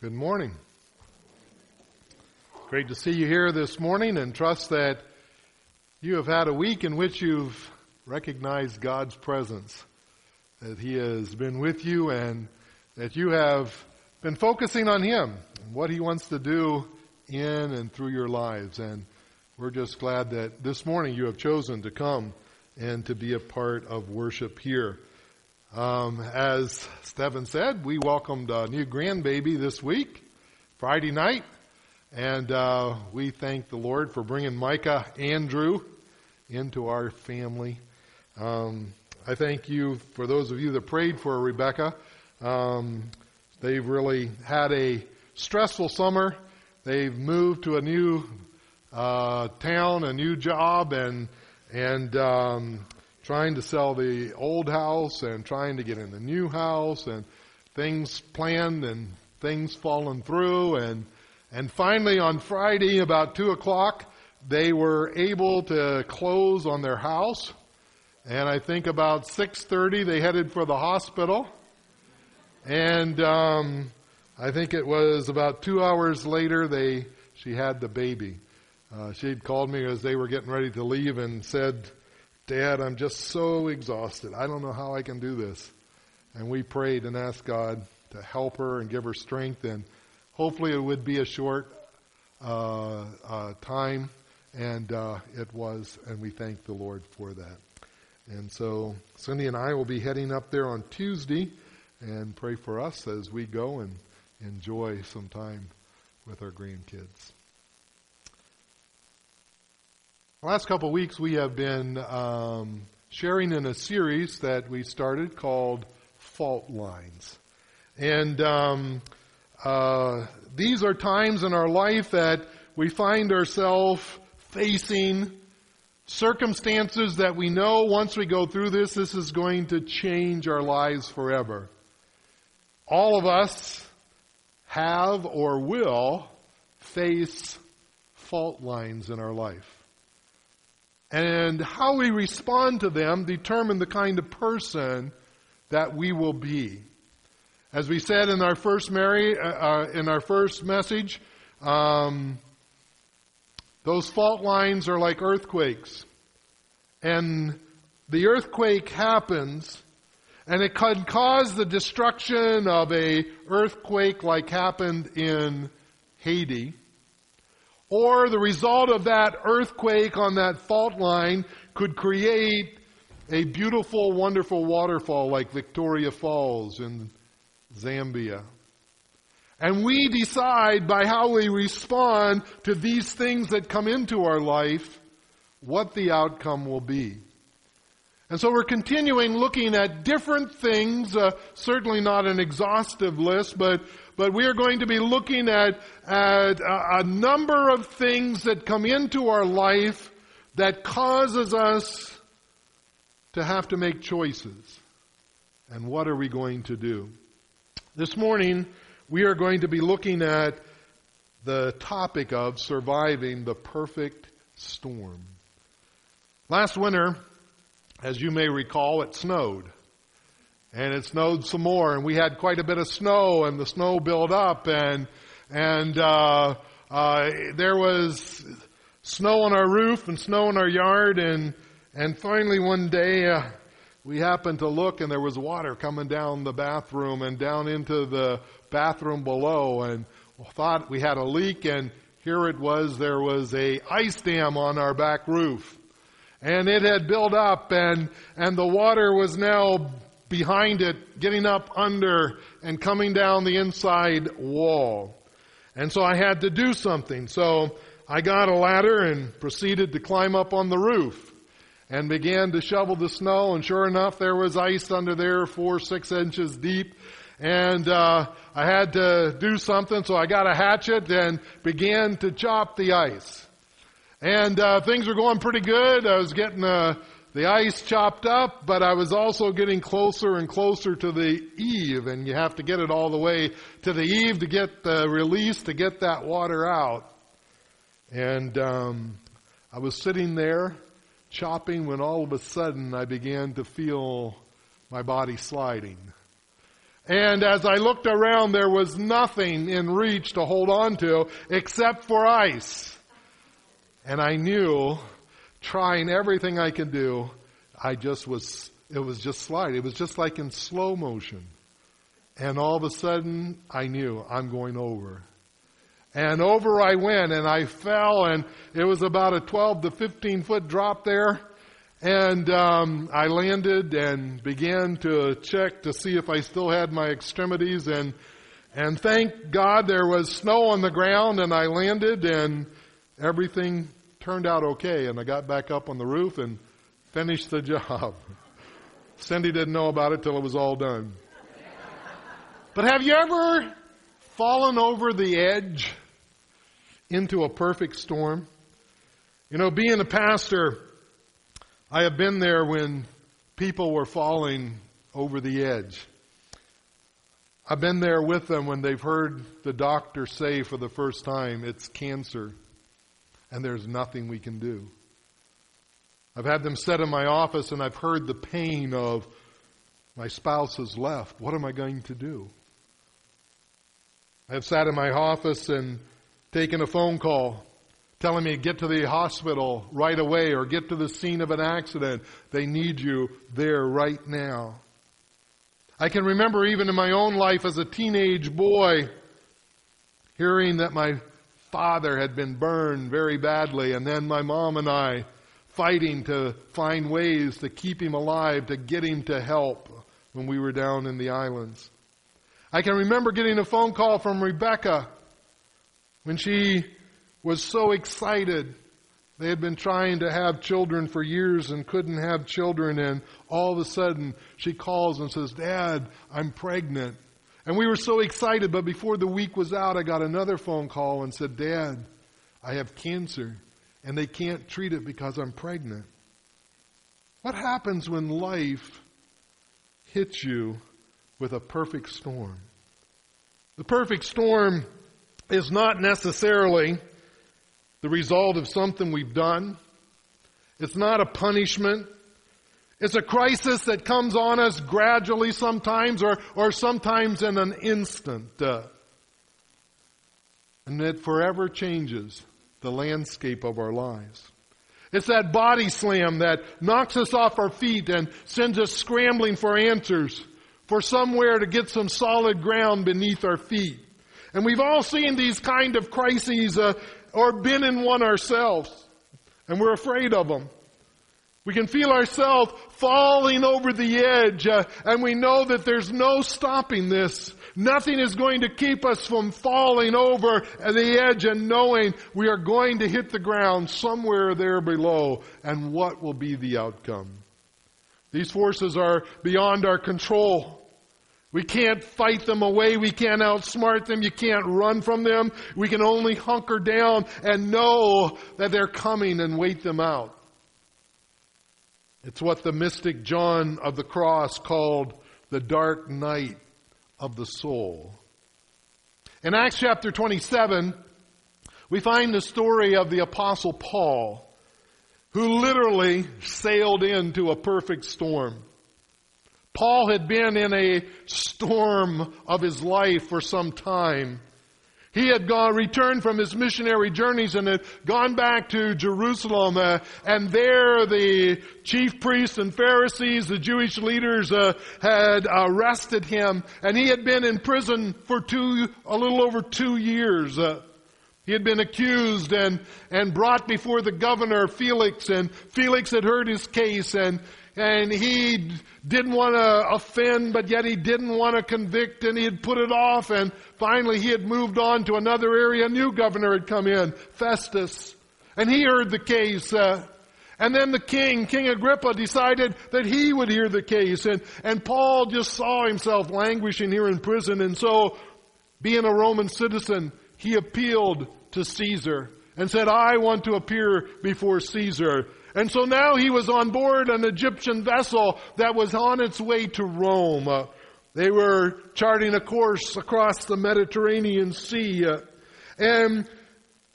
Good morning. Great to see you here this morning and trust that you have had a week in which you've recognized God's presence, that He has been with you and that you have been focusing on Him and what He wants to do in and through your lives. And we're just glad that this morning you have chosen to come and to be a part of worship here. Um, as Stephen said, we welcomed a new grandbaby this week, Friday night, and uh, we thank the Lord for bringing Micah Andrew into our family. Um, I thank you for those of you that prayed for Rebecca. Um, they've really had a stressful summer. They've moved to a new uh, town, a new job, and and um, trying to sell the old house and trying to get in the new house and things planned and things falling through. And and finally on Friday about two o'clock they were able to close on their house. And I think about six thirty they headed for the hospital. And um, I think it was about two hours later they she had the baby. Uh, she had called me as they were getting ready to leave and said Dad, I'm just so exhausted. I don't know how I can do this. And we prayed and asked God to help her and give her strength. And hopefully it would be a short uh, uh, time. And uh, it was. And we thank the Lord for that. And so Cindy and I will be heading up there on Tuesday and pray for us as we go and enjoy some time with our grandkids. The last couple of weeks, we have been um, sharing in a series that we started called Fault Lines. And um, uh, these are times in our life that we find ourselves facing circumstances that we know once we go through this, this is going to change our lives forever. All of us have or will face fault lines in our life. And how we respond to them determine the kind of person that we will be. As we said in our first Mary, uh, uh, in our first message, um, those fault lines are like earthquakes, and the earthquake happens, and it can cause the destruction of a earthquake like happened in Haiti. Or the result of that earthquake on that fault line could create a beautiful, wonderful waterfall like Victoria Falls in Zambia. And we decide by how we respond to these things that come into our life what the outcome will be. And so we're continuing looking at different things, uh, certainly not an exhaustive list, but but we are going to be looking at, at a, a number of things that come into our life that causes us to have to make choices. And what are we going to do? This morning, we are going to be looking at the topic of surviving the perfect storm. Last winter, as you may recall, it snowed and it snowed some more, and we had quite a bit of snow, and the snow built up, and and uh, uh, there was snow on our roof and snow in our yard, and and finally one day uh, we happened to look, and there was water coming down the bathroom and down into the bathroom below, and thought we had a leak, and here it was. There was a ice dam on our back roof, and it had built up, and and the water was now behind it, getting up under and coming down the inside wall. And so I had to do something. So I got a ladder and proceeded to climb up on the roof and began to shovel the snow. And sure enough, there was ice under there, four, six inches deep. And uh, I had to do something, so I got a hatchet and began to chop the ice. And uh, things were going pretty good. I was getting a the ice chopped up, but I was also getting closer and closer to the eave, and you have to get it all the way to the eave to get the release, to get that water out. And um, I was sitting there chopping when all of a sudden I began to feel my body sliding. And as I looked around, there was nothing in reach to hold on to except for ice. And I knew, trying everything I could do, I just was, it was just slide. It was just like in slow motion. And all of a sudden, I knew I'm going over. And over I went and I fell and it was about a 12 to 15 foot drop there. And um, I landed and began to check to see if I still had my extremities. And and thank God there was snow on the ground, and I landed, and everything turned out okay. And I got back up on the roof and finished the job. Cindy didn't know about it till it was all done. But have you ever fallen over the edge into a perfect storm? You know, being a pastor I have been there when people were falling over the edge. I've been there with them when they've heard the doctor say for the first time it's cancer and there's nothing we can do. I've had them sit in my office and I've heard the pain of my spouse has left. What am I going to do? I have sat in my office and taken a phone call telling me get to the hospital right away or get to the scene of an accident. They need you there right now. I can remember even in my own life as a teenage boy hearing that my father had been burned very badly and then my mom and I fighting to find ways to keep him alive, to get him to help when we were down in the islands. I can remember getting a phone call from Rebecca when she was so excited. They had been trying to have children for years and couldn't have children, and all of a sudden she calls and says, Dad, I'm pregnant. And we were so excited, but before the week was out, I got another phone call and said, Dad, I have cancer, and they can't treat it because I'm pregnant. What happens when life hits you with a perfect storm? The perfect storm is not necessarily the result of something we've done. It's not a punishment. It's a crisis that comes on us gradually sometimes or, or sometimes in an instant. Uh, and it forever changes the landscape of our lives. It's that body slam that knocks us off our feet and sends us scrambling for answers, for somewhere to get some solid ground beneath our feet. And we've all seen these kind of crises uh, or been in one ourselves, and we're afraid of them. We can feel ourselves falling over the edge, uh, and we know that there's no stopping this. Nothing is going to keep us from falling over the edge and knowing we are going to hit the ground somewhere there below, and what will be the outcome. These forces are beyond our control. We can't fight them away. We can't outsmart them. You can't run from them. We can only hunker down and know that they're coming and wait them out. It's what the mystic John of the Cross called the dark night of the soul. In Acts chapter 27, we find the story of the apostle Paul, who literally sailed into a perfect storm. Paul had been in a storm of his life for some time. He had gone, returned from his missionary journeys and had gone back to Jerusalem, uh, and there the chief priests and Pharisees, the Jewish leaders, uh, had arrested him, and he had been in prison for two, a little over two years. Uh, he had been accused and, and brought before the governor, Felix, and Felix had heard his case, and and he didn't want to offend, but yet he didn't want to convict, and he had put it off, and finally he had moved on to another area. A new governor had come in, Festus, and he heard the case. Uh, and then the king, King Agrippa, decided that he would hear the case, and, and Paul just saw himself languishing here in prison, and so, being a Roman citizen, he appealed to Caesar and said, I want to appear before Caesar. And so now he was on board an Egyptian vessel that was on its way to Rome. Uh, they were charting a course across the Mediterranean Sea. Uh, and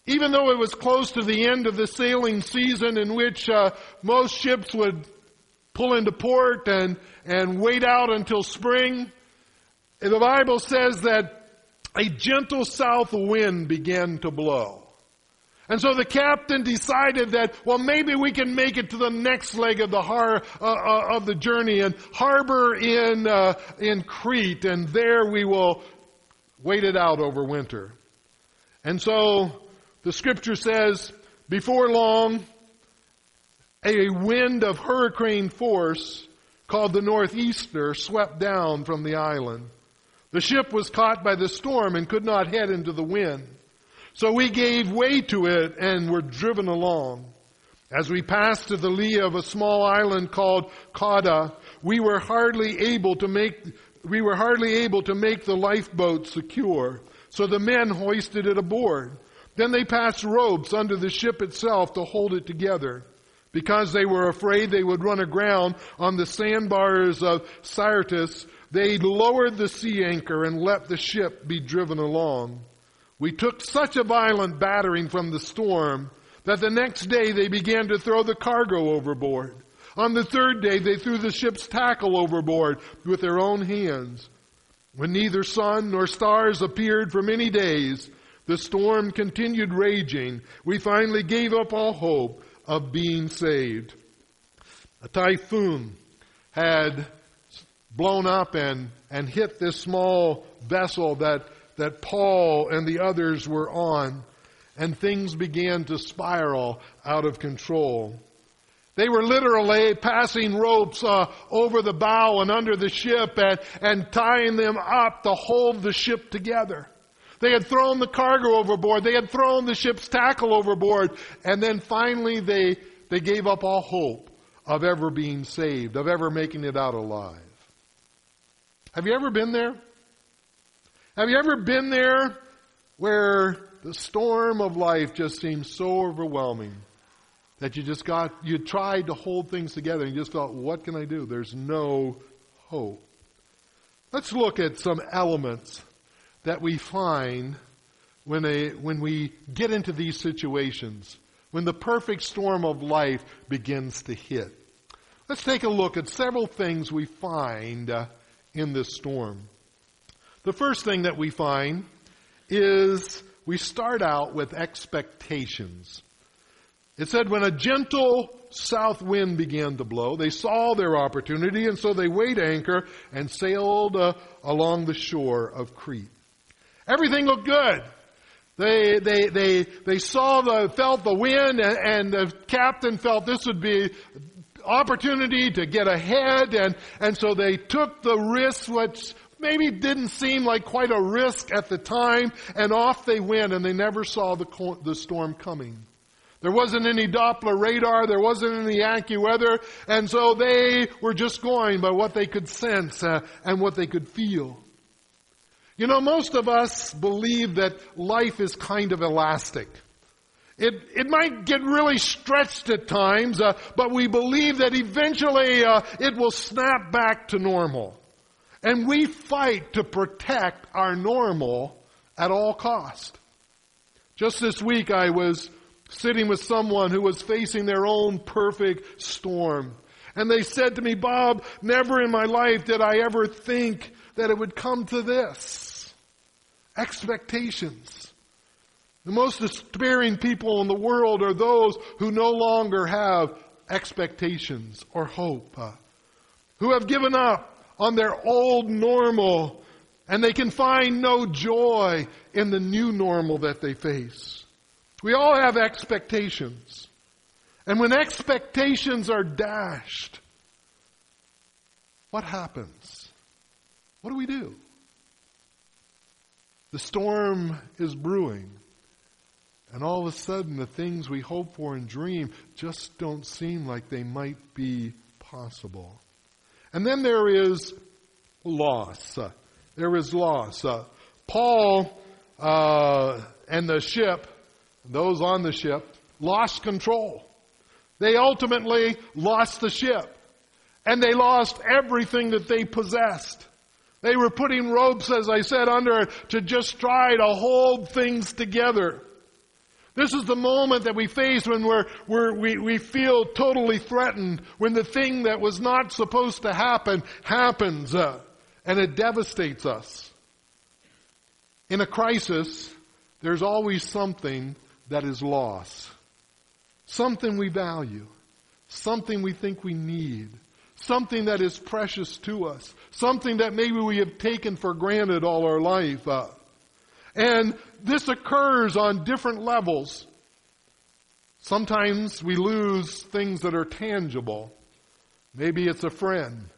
even though it was close to the end of the sailing season in which uh, most ships would pull into port and, and wait out until spring, the Bible says that a gentle south wind began to blow. And so the captain decided that, well, maybe we can make it to the next leg of the har- uh, uh, of the journey and harbor in uh, in Crete, and there we will wait it out over winter. And so the scripture says, before long, a wind of hurricane force called the northeaster swept down from the island. The ship was caught by the storm and could not head into the wind. So we gave way to it and were driven along. As we passed to the lee of a small island called Cauda, we were hardly able to make we were hardly able to make the lifeboat secure. So the men hoisted it aboard. Then they passed ropes under the ship itself to hold it together. Because they were afraid they would run aground on the sandbars of Syrtis, they lowered the sea anchor and let the ship be driven along. We took such a violent battering from the storm that the next day they began to throw the cargo overboard. On the third day they threw the ship's tackle overboard with their own hands. When neither sun nor stars appeared for many days, the storm continued raging. We finally gave up all hope of being saved. A typhoon had blown up and, and hit this small vessel that that Paul and the others were on, and things began to spiral out of control. They were literally passing ropes uh, over the bow and under the ship and, and tying them up to hold the ship together. They had thrown the cargo overboard. They had thrown the ship's tackle overboard. And then finally they, they gave up all hope of ever being saved, of ever making it out alive. Have you ever been there? Have you ever been there where the storm of life just seems so overwhelming that you just got, you tried to hold things together and you just thought, what can I do? There's no hope. Let's look at some elements that we find when, a, when we get into these situations, when the perfect storm of life begins to hit. Let's take a look at several things we find uh, in this storm. The first thing that we find is we start out with expectations. It said, when a gentle south wind began to blow, they saw their opportunity, and so they weighed anchor and sailed uh, along the shore of Crete. Everything looked good. They, they, they, they saw the, felt the wind, and, and the captain felt this would be opportunity to get ahead, and, and so they took the risk, which maybe didn't seem like quite a risk at the time, and off they went, and they never saw the, the storm coming. There wasn't any Doppler radar, there wasn't any AccuWeather, and so they were just going by what they could sense uh, and what they could feel. You know, most of us believe that life is kind of elastic. It, it might get really stretched at times, uh, but we believe that eventually uh, it will snap back to normal. And we fight to protect our normal at all cost. Just this week I was sitting with someone who was facing their own perfect storm. And they said to me, Bob, never in my life did I ever think that it would come to this. Expectations. The most despairing people in the world are those who no longer have expectations or hope, uh, who have given up on their old normal and they can find no joy in the new normal that they face. We all have expectations. And when expectations are dashed, what happens? What do we do? The storm is brewing. And all of a sudden, the things we hope for and dream just don't seem like they might be possible. And then there is loss. There is loss. Uh, Paul uh, and the ship, those on the ship, lost control. They ultimately lost the ship. And they lost everything that they possessed. They were putting ropes, as I said, under to just try to hold things together. This is the moment that we face when we're, we're, we, we feel totally threatened, when the thing that was not supposed to happen happens. Uh, and it devastates us. In a crisis, there's always something that is lost. Something we value. Something we think we need. Something that is precious to us. Something that maybe we have taken for granted all our life. Uh, and this occurs on different levels. Sometimes we lose things that are tangible. Maybe it's a friend.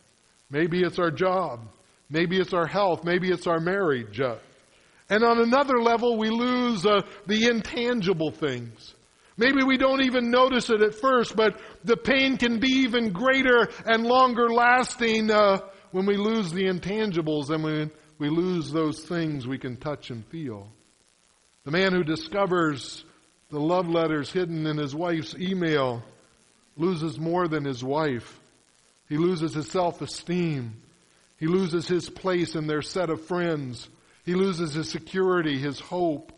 Maybe it's our job. Maybe it's our health. Maybe it's our marriage. Uh, and on another level, we lose uh, the intangible things. Maybe we don't even notice it at first, but the pain can be even greater and longer lasting uh, when we lose the intangibles and when we lose those things we can touch and feel. The man who discovers the love letters hidden in his wife's email loses more than his wife. He loses his self esteem. He loses his place in their set of friends. He loses his security, his hope.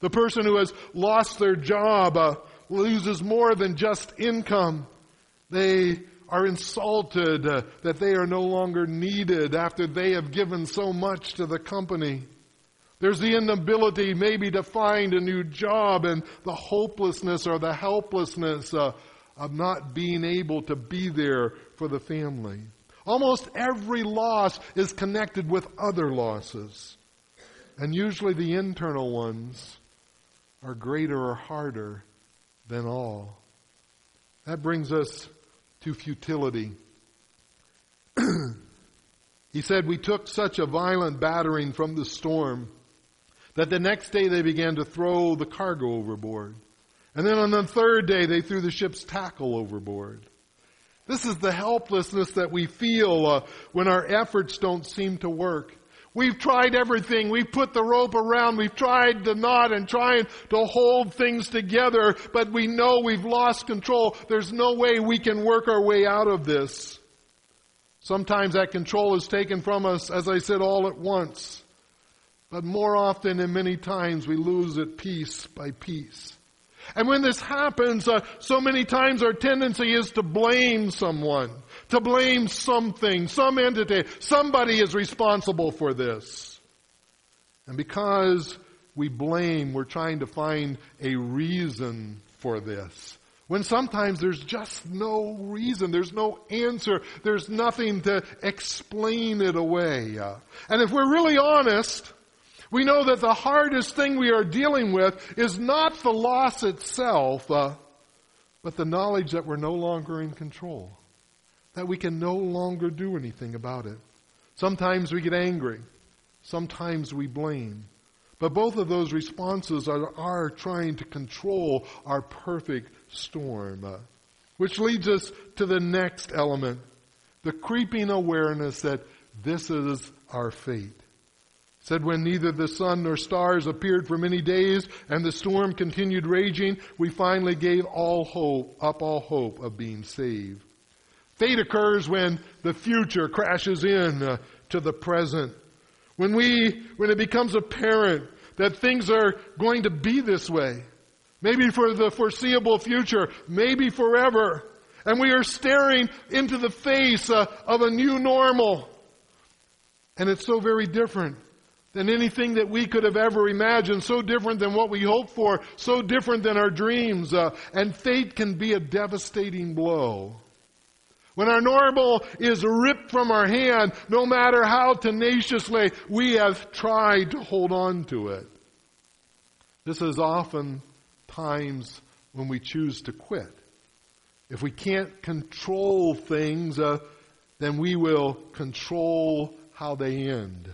The person who has lost their job uh, loses more than just income. They are insulted uh, that they are no longer needed after they have given so much to the company. There's the inability maybe to find a new job and the hopelessness or the helplessness uh, of not being able to be there for the family. Almost every loss is connected with other losses. And usually the internal ones are greater or harder than all. That brings us to futility. he said, We took such a violent battering from the storm that the next day they began to throw the cargo overboard. And then on the third day, they threw the ship's tackle overboard. This is the helplessness that we feel uh, when our efforts don't seem to work. We've tried everything. We've put the rope around. We've tried the knot and trying to hold things together, but we know we've lost control. There's no way we can work our way out of this. Sometimes that control is taken from us, as I said, all at once. But more often and many times we lose it piece by piece. And when this happens, uh, so many times our tendency is to blame someone, to blame something, some entity. Somebody is responsible for this. And because we blame, we're trying to find a reason for this. When sometimes there's just no reason, there's no answer, there's nothing to explain it away. Uh, and if we're really honest, we know that the hardest thing we are dealing with is not the loss itself, uh, but the knowledge that we're no longer in control, that we can no longer do anything about it. Sometimes we get angry, sometimes we blame. But both of those responses are, are trying to control our perfect storm. Uh, which leads us to the next element the creeping awareness that this is our fate said when neither the sun nor stars appeared for many days and the storm continued raging, we finally gave all hope, up all hope of being saved. Fate occurs when the future crashes in uh, to the present. When we, when it becomes apparent that things are going to be this way, maybe for the foreseeable future, maybe forever, and we are staring into the face uh, of a new normal. And it's so very different than anything that we could have ever imagined, so different than what we hoped for, so different than our dreams. Uh, and fate can be a devastating blow. When our normal is ripped from our hand, no matter how tenaciously we have tried to hold on to it. This is often times when we choose to quit. If we can't control things, uh, then we will control how they end.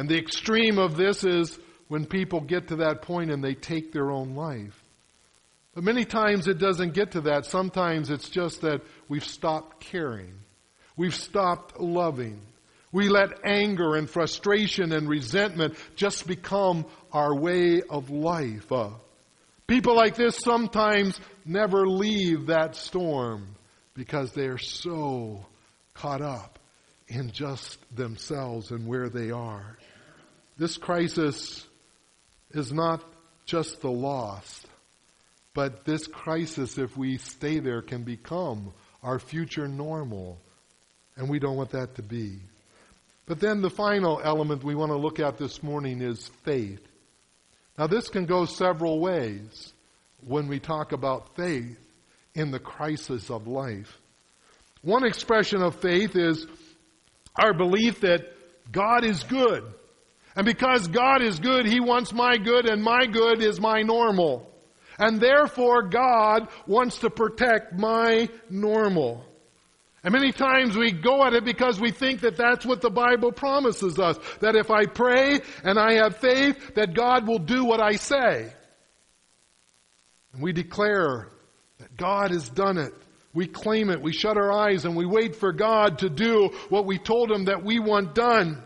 And the extreme of this is when people get to that point and they take their own life. But many times it doesn't get to that. Sometimes it's just that we've stopped caring. We've stopped loving. We let anger and frustration and resentment just become our way of life. Uh, people like this sometimes never leave that storm because they are so caught up in just themselves and where they are. This crisis is not just the loss, but this crisis, if we stay there, can become our future normal. And we don't want that to be. But then the final element we want to look at this morning is faith. Now, this can go several ways when we talk about faith in the crisis of life. One expression of faith is our belief that God is good. And because God is good, He wants my good, and my good is my normal. And therefore, God wants to protect my normal. And many times we go at it because we think that that's what the Bible promises us. That if I pray and I have faith, that God will do what I say. And we declare that God has done it. We claim it. We shut our eyes and we wait for God to do what we told Him that we want done.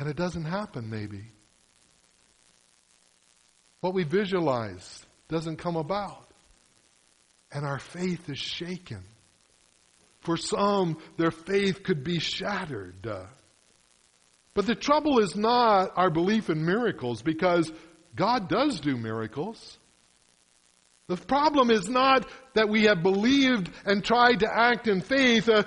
And it doesn't happen, maybe. What we visualize doesn't come about. And our faith is shaken. For some, their faith could be shattered. But the trouble is not our belief in miracles, because God does do miracles. The problem is not that we have believed and tried to act in faith. Uh,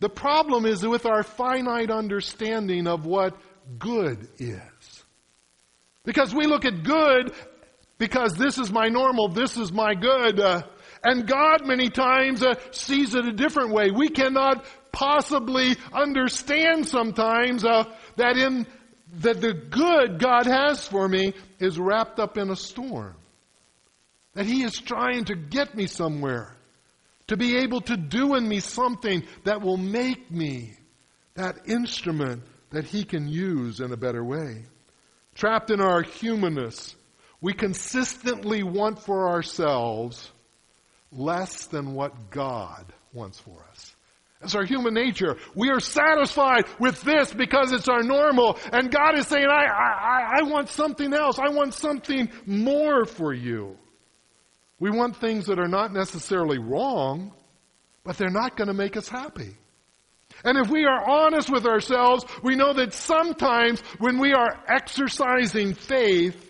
the problem is with our finite understanding of what good is. Because we look at good because this is my normal, this is my good. Uh, and God many times uh, sees it a different way. We cannot possibly understand sometimes uh, that in that the good God has for me is wrapped up in a storm. That He is trying to get me somewhere, to be able to do in me something that will make me that instrument that He can use in a better way. Trapped in our humanness, we consistently want for ourselves less than what God wants for us. It's our human nature. We are satisfied with this because it's our normal. And God is saying, I, I, I want something else. I want something more for you. We want things that are not necessarily wrong, but they're not going to make us happy. And if we are honest with ourselves, we know that sometimes when we are exercising faith,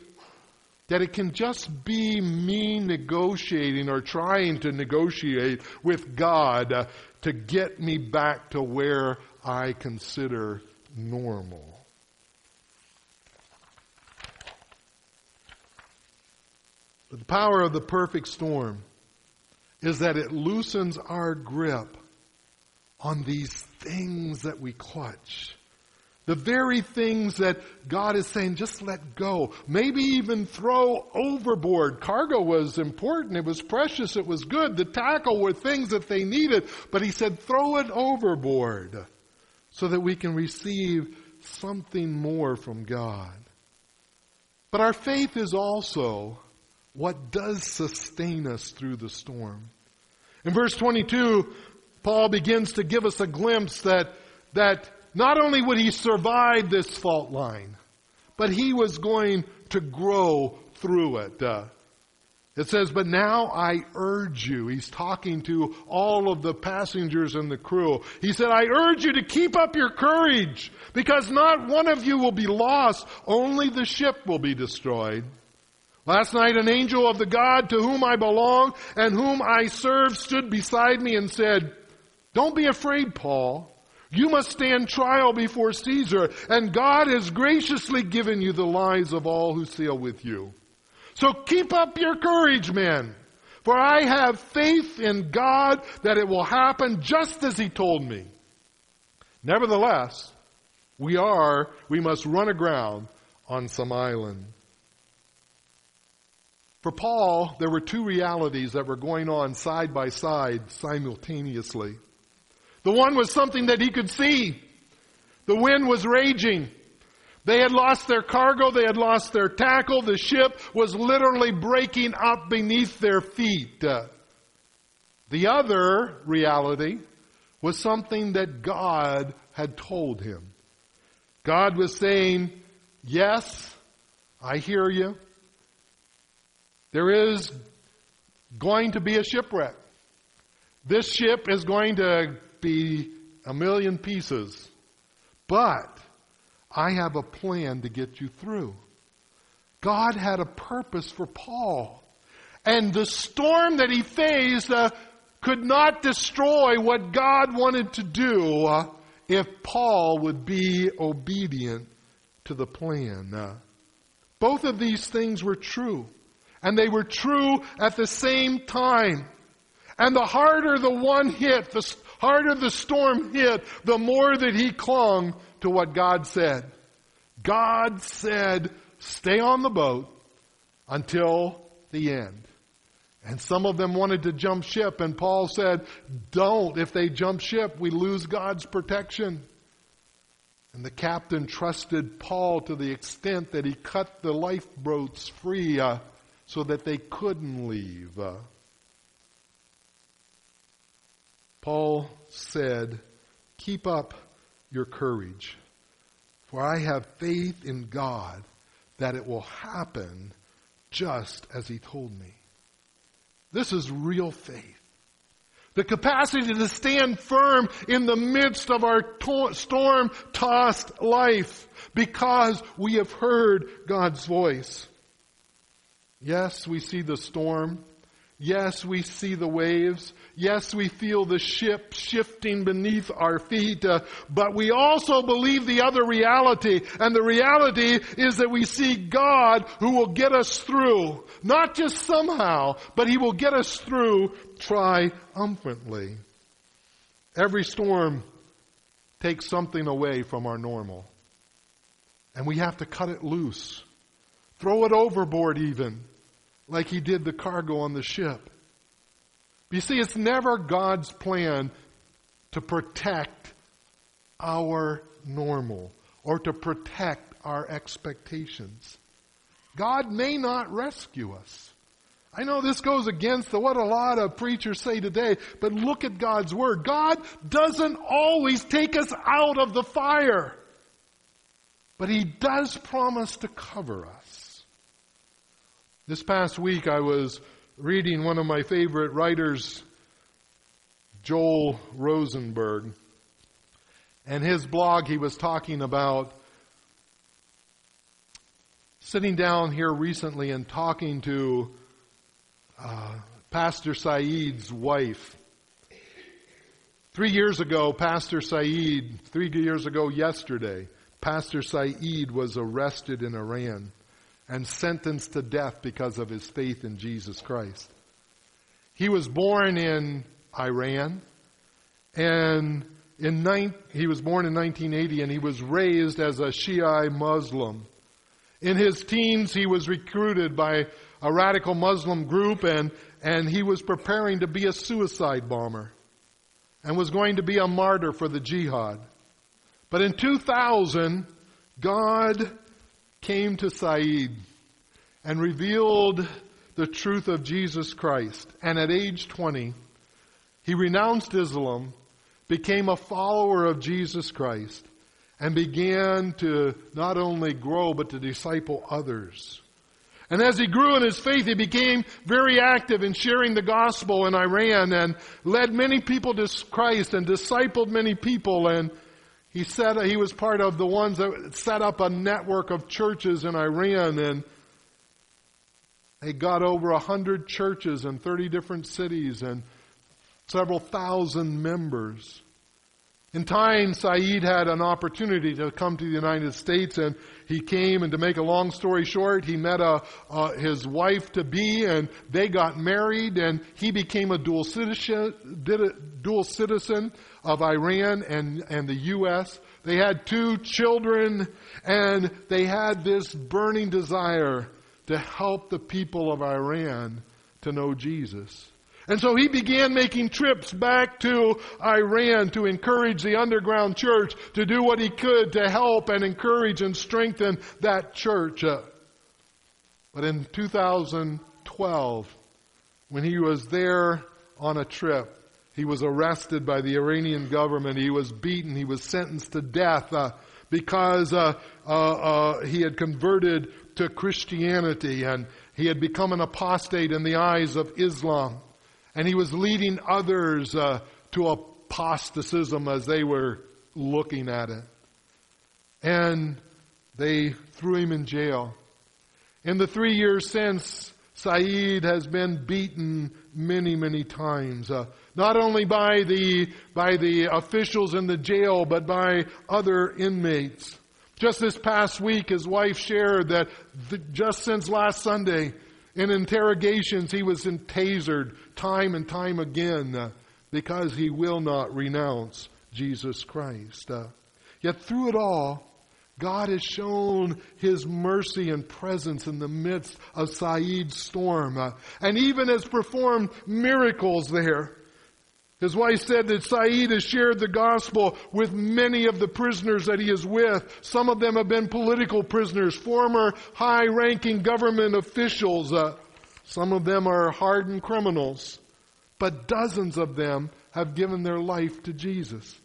that it can just be me negotiating or trying to negotiate with God to get me back to where I consider normal. But the power of the perfect storm is that it loosens our grip on these things that we clutch. The very things that God is saying, just let go. Maybe even throw overboard. Cargo was important. It was precious. It was good. The tackle were things that they needed. But he said, throw it overboard so that we can receive something more from God. But our faith is also what does sustain us through the storm. In verse 22, Paul begins to give us a glimpse that, that not only would he survive this fault line, but he was going to grow through it. Uh, it says, But now I urge you. He's talking to all of the passengers and the crew. He said, I urge you to keep up your courage, because not one of you will be lost, only the ship will be destroyed. Last night, an angel of the God to whom I belong and whom I serve stood beside me and said, Don't be afraid, Paul. You must stand trial before Caesar, and God has graciously given you the lives of all who sail with you. So keep up your courage, men, for I have faith in God that it will happen just as He told me. Nevertheless, we are, we must run aground on some island. For Paul, there were two realities that were going on side by side simultaneously. The one was something that he could see. The wind was raging. They had lost their cargo. They had lost their tackle. The ship was literally breaking up beneath their feet. the other reality was something that God had told him. God was saying, Yes, I hear you. There is going to be a shipwreck. This ship is going to be a million pieces, but I have a plan to get you through. God had a purpose for Paul. And the storm that he faced uh, could not destroy what God wanted to do uh, if Paul would be obedient to the plan. Uh, both of these things were true. And they were true at the same time. And the harder the one hit, the harder the storm hit, the more that he clung to what God said. God said, stay on the boat until the end. And some of them wanted to jump ship, and Paul said, Don't. If they jump ship, we lose God's protection. And the captain trusted Paul to the extent that he cut the lifeboats free uh, so that they couldn't leave. Uh, Paul said, Keep up your courage, for I have faith in God that it will happen just as he told me. This is real faith. The capacity to stand firm in the midst of our to- storm tossed life because we have heard God's voice. Yes, we see the storm. Yes, we see the waves. Yes, we feel the ship shifting beneath our feet, uh, but we also believe the other reality. And the reality is that we see God who will get us through. Not just somehow, but He will get us through triumphantly. Every storm takes something away from our normal. And we have to cut it loose. Throw it overboard even, like He did the cargo on the ship. You see, it's never God's plan to protect our normal or to protect our expectations. God may not rescue us. I know this goes against what a lot of preachers say today, but look at God's Word. God doesn't always take us out of the fire, but He does promise to cover us. This past week I was reading one of my favorite writers, Joel Rosenberg. And his blog, he was talking about sitting down here recently and talking to uh, Pastor Saeed's wife. Three years ago, Pastor Saeed, three years ago yesterday, Pastor Saeed was arrested in Iran and sentenced to death because of his faith in Jesus Christ. He was born in Iran, and in nine, he was born in 1980, and he was raised as a Shia Muslim. In his teens, he was recruited by a radical Muslim group, and, and he was preparing to be a suicide bomber and was going to be a martyr for the jihad. But in 2000, God came to Saeed and revealed the truth of Jesus Christ. And at age 20, he renounced Islam, became a follower of Jesus Christ, and began to not only grow, but to disciple others. And as he grew in his faith, he became very active in sharing the gospel in Iran and led many people to Christ and discipled many people. And he said he was part of the ones that set up a network of churches in Iran and they got over a hundred churches in 30 different cities and several thousand members. In time, Saeed had an opportunity to come to the United States, and he came. And to make a long story short, he met a, uh, his wife to be, and they got married, and he became a dual citizen, dual citizen of Iran and, and the U.S. They had two children, and they had this burning desire to help the people of Iran to know Jesus. And so he began making trips back to Iran to encourage the underground church to do what he could to help and encourage and strengthen that church. But in 2012, when he was there on a trip, he was arrested by the Iranian government. He was beaten. He was sentenced to death uh, because uh, uh, uh he had converted to Christianity and he had become an apostate in the eyes of Islam and he was leading others uh, to apostatism as they were looking at it. And they threw him in jail. In the three years since, Saeed has been beaten many, many times, uh, not only by the, by the officials in the jail, but by other inmates. Just this past week, his wife shared that the, just since last Sunday, in interrogations, he was tasered time and time again uh, because he will not renounce Jesus Christ. Uh, yet through it all, God has shown His mercy and presence in the midst of Saeed's storm, uh, and even has performed miracles there. His wife said that Saeed has shared the gospel with many of the prisoners that he is with. Some of them have been political prisoners, former high-ranking government officials. Uh, some of them are hardened criminals. But dozens of them have given their life to Jesus.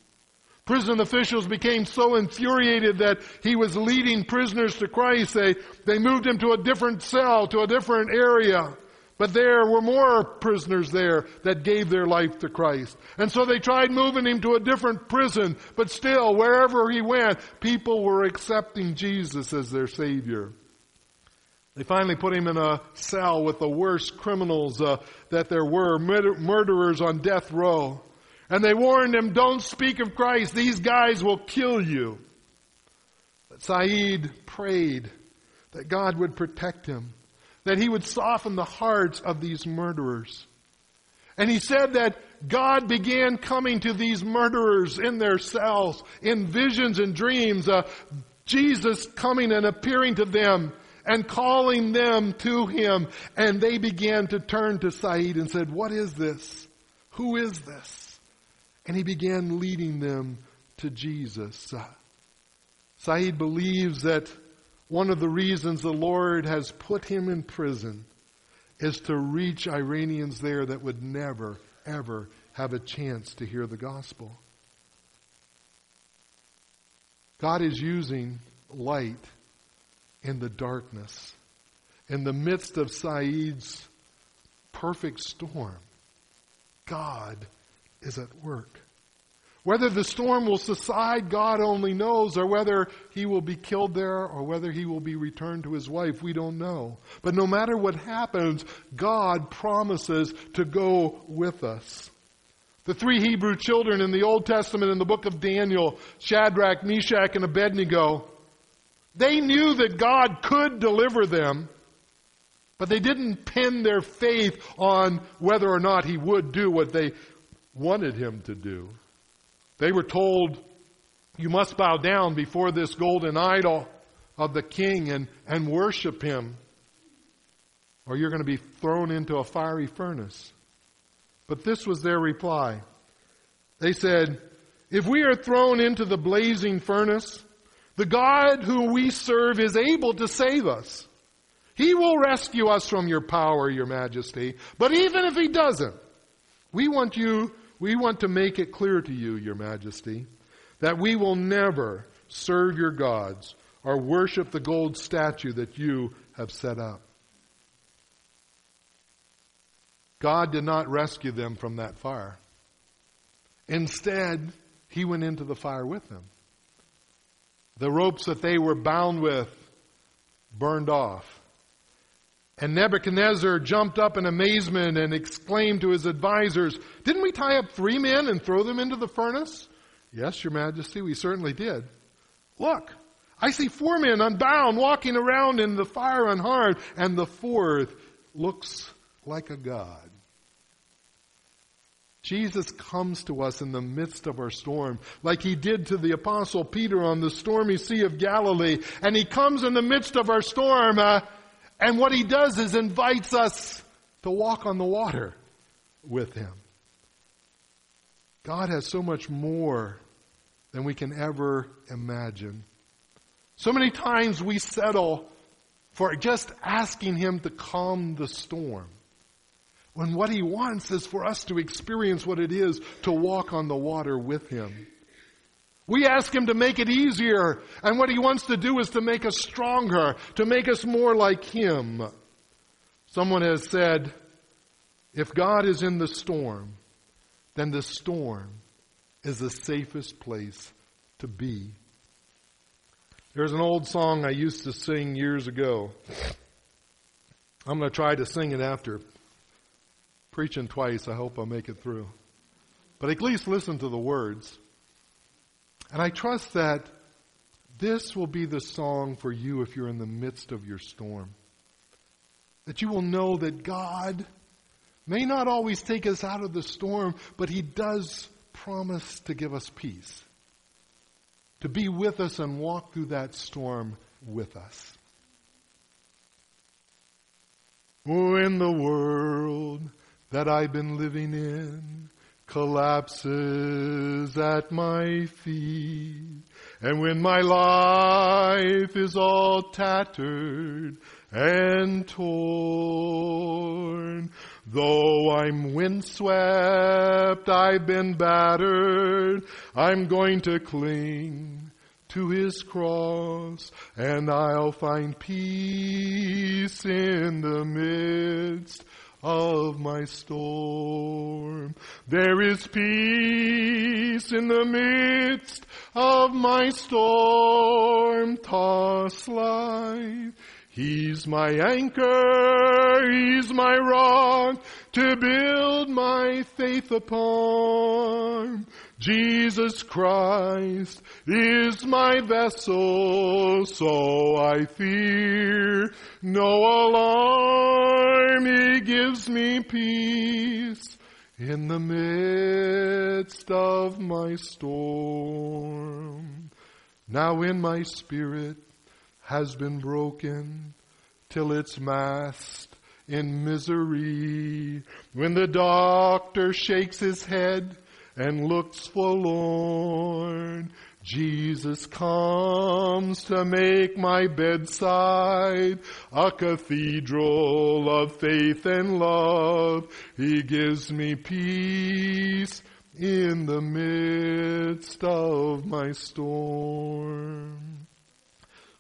Prison officials became so infuriated that he was leading prisoners to Christ, they, they moved him to a different cell, to a different area. But there were more prisoners there that gave their life to Christ. And so they tried moving him to a different prison, but still, wherever he went, people were accepting Jesus as their Savior. They finally put him in a cell with the worst criminals uh, that there were, murder- murderers on death row. And they warned him, don't speak of Christ. These guys will kill you. But Saeed prayed that God would protect him, that he would soften the hearts of these murderers. And he said that God began coming to these murderers in their cells, in visions and dreams, uh, Jesus coming and appearing to them and calling them to him. And they began to turn to Saeed and said, What is this? Who is this? And he began leading them to Jesus. Uh, Saeed believes that one of the reasons the Lord has put him in prison is to reach Iranians there that would never, ever have a chance to hear the gospel. God is using light in the darkness. In the midst of Saeed's perfect storm, God is at work. Whether the storm will subside, God only knows, or whether he will be killed there, or whether he will be returned to his wife, we don't know. But no matter what happens, God promises to go with us. The three Hebrew children in the Old Testament in the book of Daniel, Shadrach, Meshach, and Abednego, they knew that God could deliver them, but they didn't pin their faith on whether or not he would do what they wanted him to do. They were told, You must bow down before this golden idol of the king and, and worship him, or you're going to be thrown into a fiery furnace. But this was their reply. They said, If we are thrown into the blazing furnace, the God who we serve is able to save us. He will rescue us from your power, your majesty. But even if he doesn't, we want you we want to make it clear to you, Your Majesty, that we will never serve your gods or worship the gold statue that you have set up. God did not rescue them from that fire. Instead, he went into the fire with them. The ropes that they were bound with burned off. And Nebuchadnezzar jumped up in amazement and exclaimed to his advisers, Didn't we tie up three men and throw them into the furnace? Yes, Your Majesty, we certainly did. Look, I see four men unbound walking around in the fire unharmed, and the fourth looks like a god. Jesus comes to us in the midst of our storm, like he did to the apostle Peter on the stormy sea of Galilee, and he comes in the midst of our storm, uh, and what he does is invites us to walk on the water with him. God has so much more than we can ever imagine. So many times we settle for just asking him to calm the storm. When what he wants is for us to experience what it is to walk on the water with him. We ask Him to make it easier, and what He wants to do is to make us stronger, to make us more like Him. Someone has said, if God is in the storm, then the storm is the safest place to be. There's an old song I used to sing years ago. I'm going to try to sing it after preaching twice. I hope I'll make it through. But at least listen to the words. And I trust that this will be the song for you if you're in the midst of your storm. That you will know that God may not always take us out of the storm, but He does promise to give us peace, to be with us and walk through that storm with us. Oh, when the world that I've been living in collapses at my feet, and when my life is all tattered and torn, though I'm windswept, I've been battered, I'm going to cling to his cross and I'll find peace in the midst of my storm. There is peace in the midst of my storm tossed life. He's my anchor, He's my rock to build my faith upon. Jesus Christ is my vessel, so I fear no alarm. He gives me peace in the midst of my storm. Now in my spirit has been broken till its mast in misery. When the doctor shakes his head and looks forlorn. Jesus comes to make my bedside a cathedral of faith and love. He gives me peace in the midst of my storm.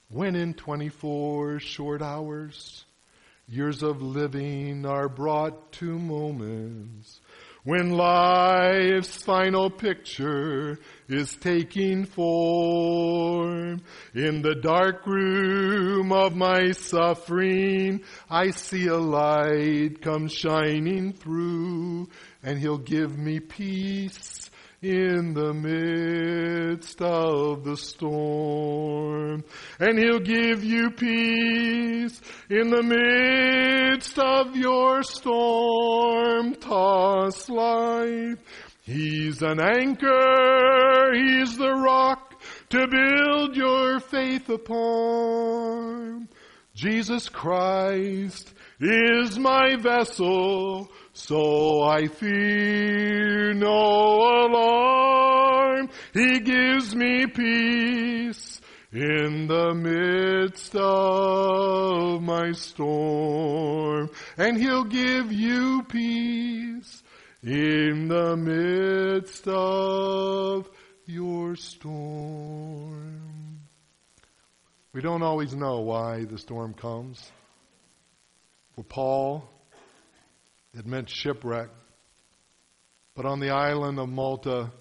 When in 24 short hours, years of living are brought to moments when life's final picture is taking form. In the dark room of my suffering, I see a light come shining through, and He'll give me peace in the midst of the storm. And He'll give you peace in the midst of your storm tossed life. He's an anchor, He's the rock to build your faith upon. Jesus Christ is my vessel so I fear no alarm. He gives me peace in the midst of my storm. And He'll give you peace in the midst of your storm. We don't always know why the storm comes. For Paul, it meant shipwreck. But on the island of Malta,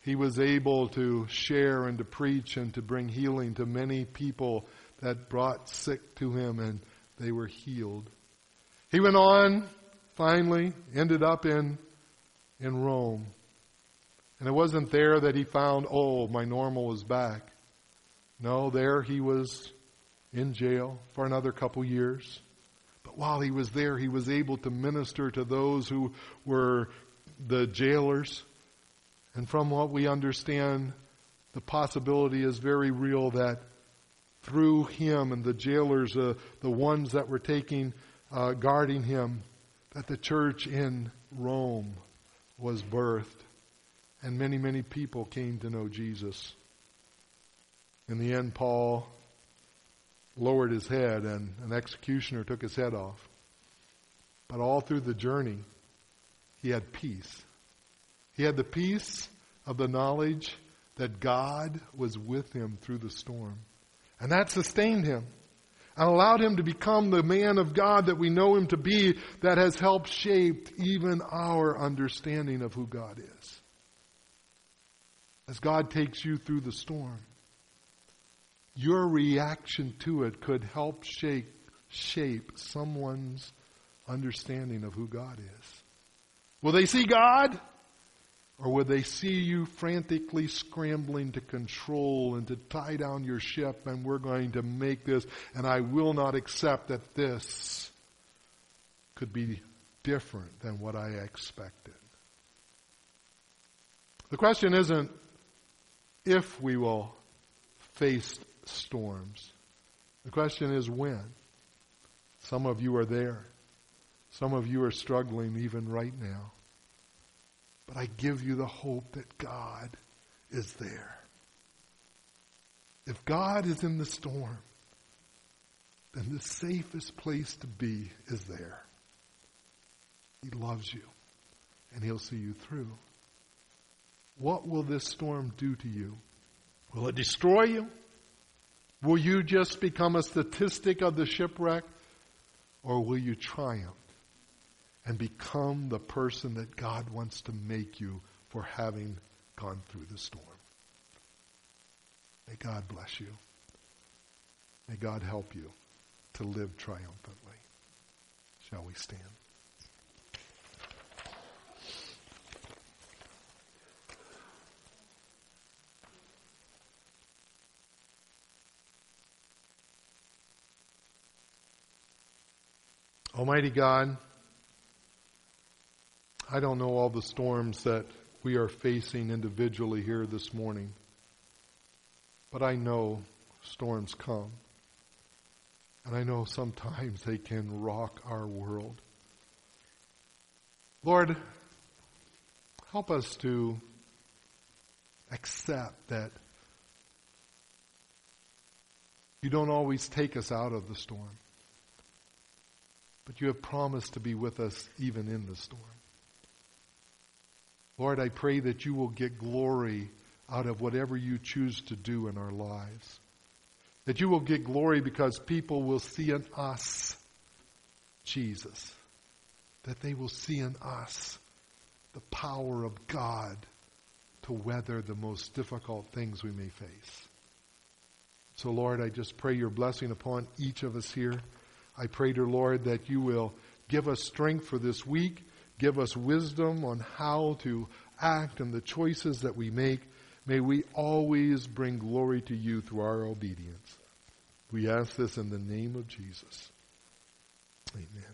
he was able to share and to preach and to bring healing to many people that brought sick to him and they were healed. He went on, finally, ended up in, in Rome. And it wasn't there that he found, oh, my normal is back. No, there he was in jail for another couple years. While he was there, he was able to minister to those who were the jailers. And from what we understand, the possibility is very real that through him and the jailers, uh, the ones that were taking, uh, guarding him, that the church in Rome was birthed. And many, many people came to know Jesus. In the end, Paul lowered his head and an executioner took his head off. But all through the journey, he had peace. He had the peace of the knowledge that God was with him through the storm. And that sustained him and allowed him to become the man of God that we know him to be that has helped shape even our understanding of who God is. As God takes you through the storm, your reaction to it could help shape, shape someone's understanding of who God is? Will they see God? Or will they see you frantically scrambling to control and to tie down your ship and we're going to make this and I will not accept that this could be different than what I expected? The question isn't if we will face storms. The question is when. Some of you are there. Some of you are struggling even right now. But I give you the hope that God is there. If God is in the storm, then the safest place to be is there. He loves you, and He'll see you through. What will this storm do to you? Will it destroy you? Will you just become a statistic of the shipwreck? Or will you triumph and become the person that God wants to make you for having gone through the storm? May God bless you. May God help you to live triumphantly. Shall we stand? Almighty God, I don't know all the storms that we are facing individually here this morning, but I know storms come. And I know sometimes they can rock our world. Lord, help us to accept that you don't always take us out of the storm. But you have promised to be with us even in the storm. Lord, I pray that you will get glory out of whatever you choose to do in our lives. That you will get glory because people will see in us Jesus. That they will see in us the power of God to weather the most difficult things we may face. So, Lord, I just pray your blessing upon each of us here. I pray, dear Lord, that you will give us strength for this week, give us wisdom on how to act and the choices that we make. May we always bring glory to you through our obedience. We ask this in the name of Jesus. Amen.